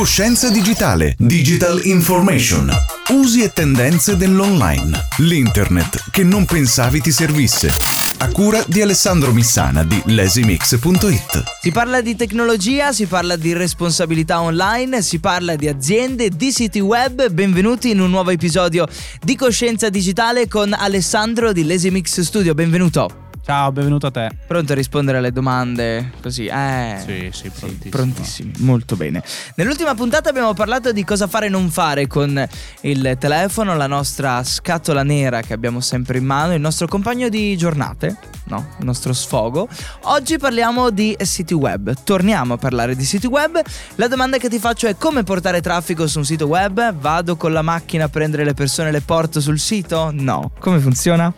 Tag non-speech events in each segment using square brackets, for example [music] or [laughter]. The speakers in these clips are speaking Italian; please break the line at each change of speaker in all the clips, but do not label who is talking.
Coscienza digitale, digital information, usi e tendenze dell'online, l'internet che non pensavi ti servisse. A cura di Alessandro Missana di lasimix.it.
Si parla di tecnologia, si parla di responsabilità online, si parla di aziende, di siti web. Benvenuti in un nuovo episodio di Coscienza digitale con Alessandro di Lasimix Studio. Benvenuto.
Ciao, benvenuto a te.
Pronto a rispondere alle domande? Così, eh.
Sì, sì, prontissimo.
prontissimi, molto bene. Nell'ultima puntata abbiamo parlato di cosa fare e non fare con il telefono, la nostra scatola nera che abbiamo sempre in mano, il nostro compagno di giornate, no? Il nostro sfogo. Oggi parliamo di siti web. Torniamo a parlare di siti web. La domanda che ti faccio è come portare traffico su un sito web? Vado con la macchina a prendere le persone e le porto sul sito? No. Come funziona?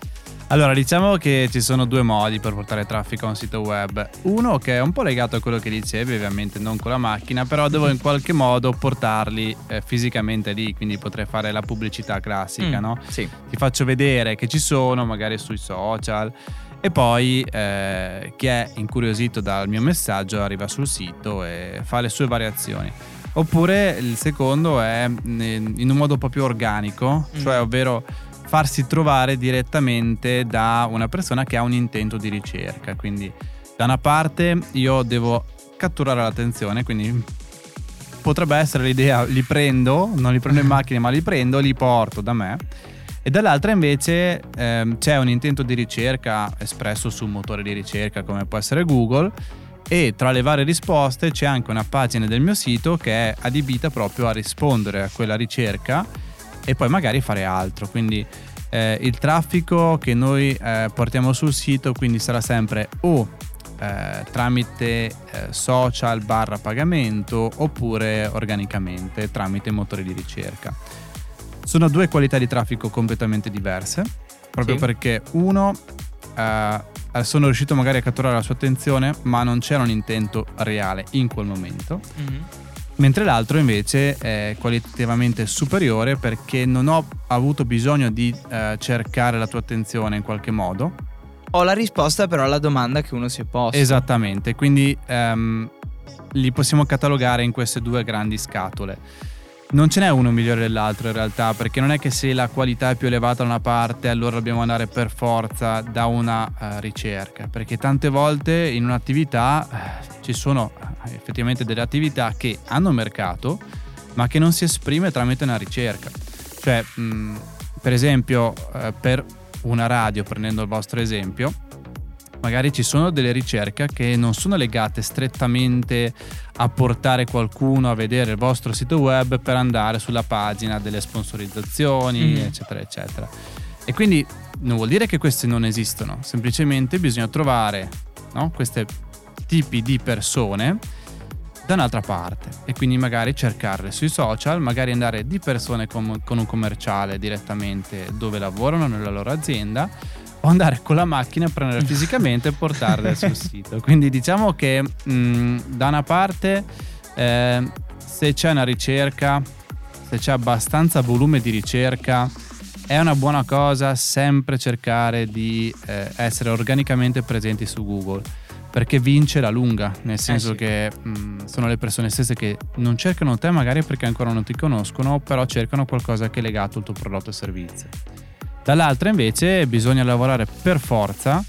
Allora, diciamo che ci sono due modi per portare traffico a un sito web. Uno che è un po' legato a quello che dicevi, ovviamente non con la macchina, però devo in qualche modo portarli eh, fisicamente lì, quindi potrei fare la pubblicità classica,
Mm,
no?
Sì.
Ti faccio vedere che ci sono, magari sui social. E poi eh, chi è incuriosito dal mio messaggio arriva sul sito e fa le sue variazioni. Oppure il secondo è mm, in un modo un po' più organico,
Mm.
cioè ovvero farsi trovare direttamente da una persona che ha un intento di ricerca. Quindi da una parte io devo catturare l'attenzione, quindi potrebbe essere l'idea li prendo, non li prendo in [laughs] macchina ma li prendo, li porto da me. E dall'altra invece ehm, c'è un intento di ricerca espresso su un motore di ricerca come può essere Google e tra le varie risposte c'è anche una pagina del mio sito che è adibita proprio a rispondere a quella ricerca e poi magari fare altro. Quindi eh, il traffico che noi eh, portiamo sul sito quindi sarà sempre o eh, tramite eh, social barra pagamento oppure organicamente tramite motori di ricerca. Sono due qualità di traffico completamente diverse, proprio
Sì.
perché uno eh, sono riuscito magari a catturare la sua attenzione, ma non c'era un intento reale in quel momento mentre l'altro invece è qualitativamente superiore perché non ho avuto bisogno di eh, cercare la tua attenzione in qualche modo.
Ho la risposta però alla domanda che uno si è posto.
Esattamente, quindi ehm, li possiamo catalogare in queste due grandi scatole. Non ce n'è uno migliore dell'altro in realtà, perché non è che se la qualità è più elevata da una parte, allora dobbiamo andare per forza da una eh, ricerca, perché tante volte in un'attività eh, ci sono eh, effettivamente delle attività che hanno mercato, ma che non si esprime tramite una ricerca. Cioè, mh, per esempio, eh, per una radio, prendendo il vostro esempio, magari ci sono delle ricerche che non sono legate strettamente a portare qualcuno a vedere il vostro sito web per andare sulla pagina delle sponsorizzazioni,
Mhm.
eccetera, eccetera. E quindi non vuol dire che queste non esistono, semplicemente bisogna trovare no, questi tipi di persone da un'altra parte e quindi magari cercarle sui social, magari andare di persone con, con un commerciale direttamente dove lavorano nella loro azienda o andare con la macchina a prendere [laughs] fisicamente e portarle sul sito. Quindi diciamo che mh, da una parte eh, se c'è una ricerca, se c'è abbastanza volume di ricerca, è una buona cosa sempre cercare di eh, essere organicamente presenti su Google perché vince la lunga, nel senso
sì.
che mh, sono le persone stesse che non cercano te magari perché ancora non ti conoscono, però cercano qualcosa che è legato al tuo prodotto o servizio. Dall'altra invece bisogna lavorare per forza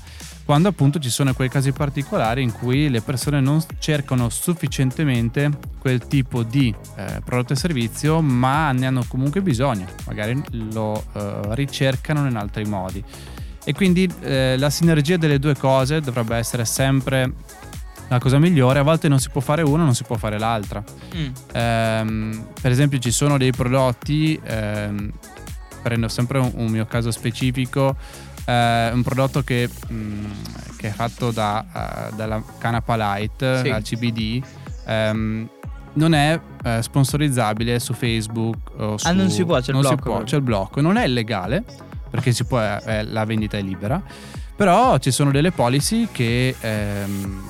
quando appunto ci sono quei casi particolari in cui le persone non cercano sufficientemente quel tipo di eh, prodotto e servizio, ma ne hanno comunque bisogno, magari lo eh, ricercano in altri modi. E quindi eh, la sinergia delle due cose dovrebbe essere sempre la cosa migliore. A volte non si può fare una, non si può fare l'altra.
Mm.
Ehm, per esempio, ci sono dei prodotti, ehm, prendo sempre un, un mio caso specifico, eh, un prodotto che, mh, che è fatto da, eh, dalla Canapa Light,
Sì.
la CBD. ehm, non è eh, sponsorizzabile su Facebook o su,
Ah, non si può, c'è il blocco
può, c'è il blocco. Non è illegale perché si può, eh, la vendita è libera, però ci sono delle policy che ehm,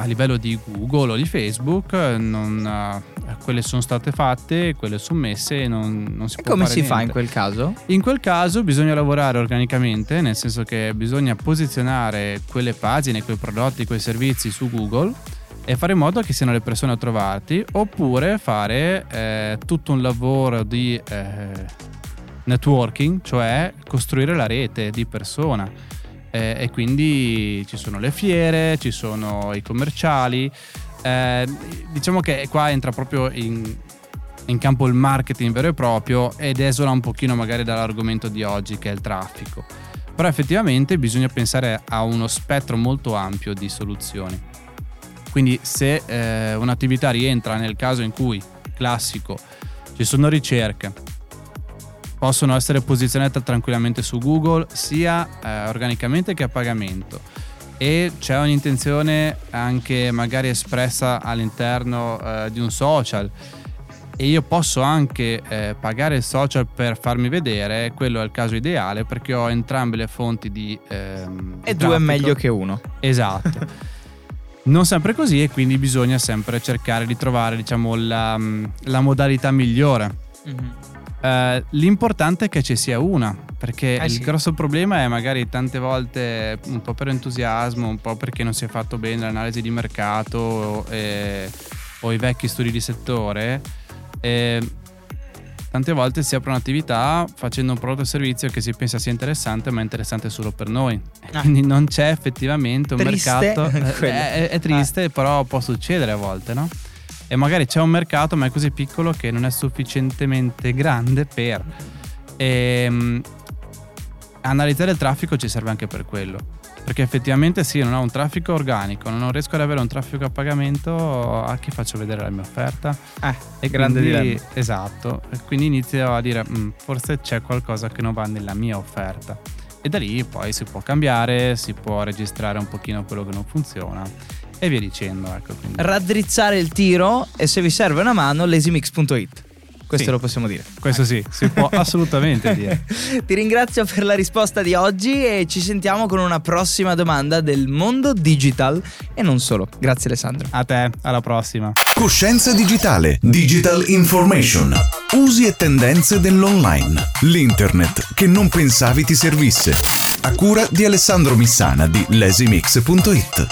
a livello di Google o di Facebook non, eh, quelle sono state fatte, quelle sono messe e non, non si
E
può
come si fa in
niente.
quel caso?
In quel caso bisogna lavorare organicamente, nel senso che bisogna posizionare quelle pagine, quei prodotti, quei servizi su Google e fare in modo che siano le persone a trovarti oppure fare eh, tutto un lavoro di eh, networking, cioè costruire la rete di persona. Eh, e quindi ci sono le fiere, ci sono i commerciali. Eh, diciamo che qua entra proprio in, in campo il marketing vero e proprio ed esula un pochino magari dall'argomento di oggi che è il traffico. Però effettivamente bisogna pensare a uno spettro molto ampio di soluzioni. Quindi se eh, un'attività rientra nel caso in cui, classico, ci sono ricerche, possono essere posizionate tranquillamente su Google sia eh, organicamente che a pagamento e c'è un'intenzione anche magari espressa all'interno eh, di un social e io posso anche eh, pagare il social per farmi vedere, quello è il caso ideale perché ho entrambe le fonti di... Ehm,
e due è meglio che uno.
Esatto. [laughs] non sempre così e quindi bisogna sempre cercare di trovare diciamo, la, mm, la modalità migliore. Mm-hmm. Uh, l'importante è che ci sia una, perché eh il sì. grosso problema è magari tante volte un po' per entusiasmo, un po' perché non si è fatto bene l'analisi di mercato eh, o i vecchi studi di settore. Eh, tante volte si apre un'attività facendo un prodotto o servizio che si pensa sia interessante, ma è interessante solo per noi. Ah. Quindi non c'è effettivamente un
triste.
mercato. [laughs] è, è, è, triste, ah. però può succedere a volte, no? E magari c'è un mercato, ma è così piccolo che non è sufficientemente grande per. E, um, analizzare il traffico ci serve anche per quello perché effettivamente sì, non ho un traffico organico, non riesco ad avere un traffico a pagamento, a chi faccio vedere la mia offerta?
Eh, è grande
quindi. Esatto, e quindi inizio a dire mm, forse c'è qualcosa che non va nella mia offerta. E da lì poi si può cambiare, si può registrare un pochino quello che non funziona e via dicendo. Ecco,
Raddrizzare il tiro e se vi serve una mano, lesimix.it. Questo sì, lo possiamo dire.
Questo sì, si può [laughs] assolutamente dire. [laughs]
Ti ringrazio per la risposta di oggi e ci sentiamo con una prossima domanda del mondo digital e non solo. Grazie Alessandro.
A te, alla prossima.
Coscienza digitale, digital information, usi e tendenze dell'online, l'internet che non pensavi ti servisse. A cura di Alessandro Missana di lesimix.it.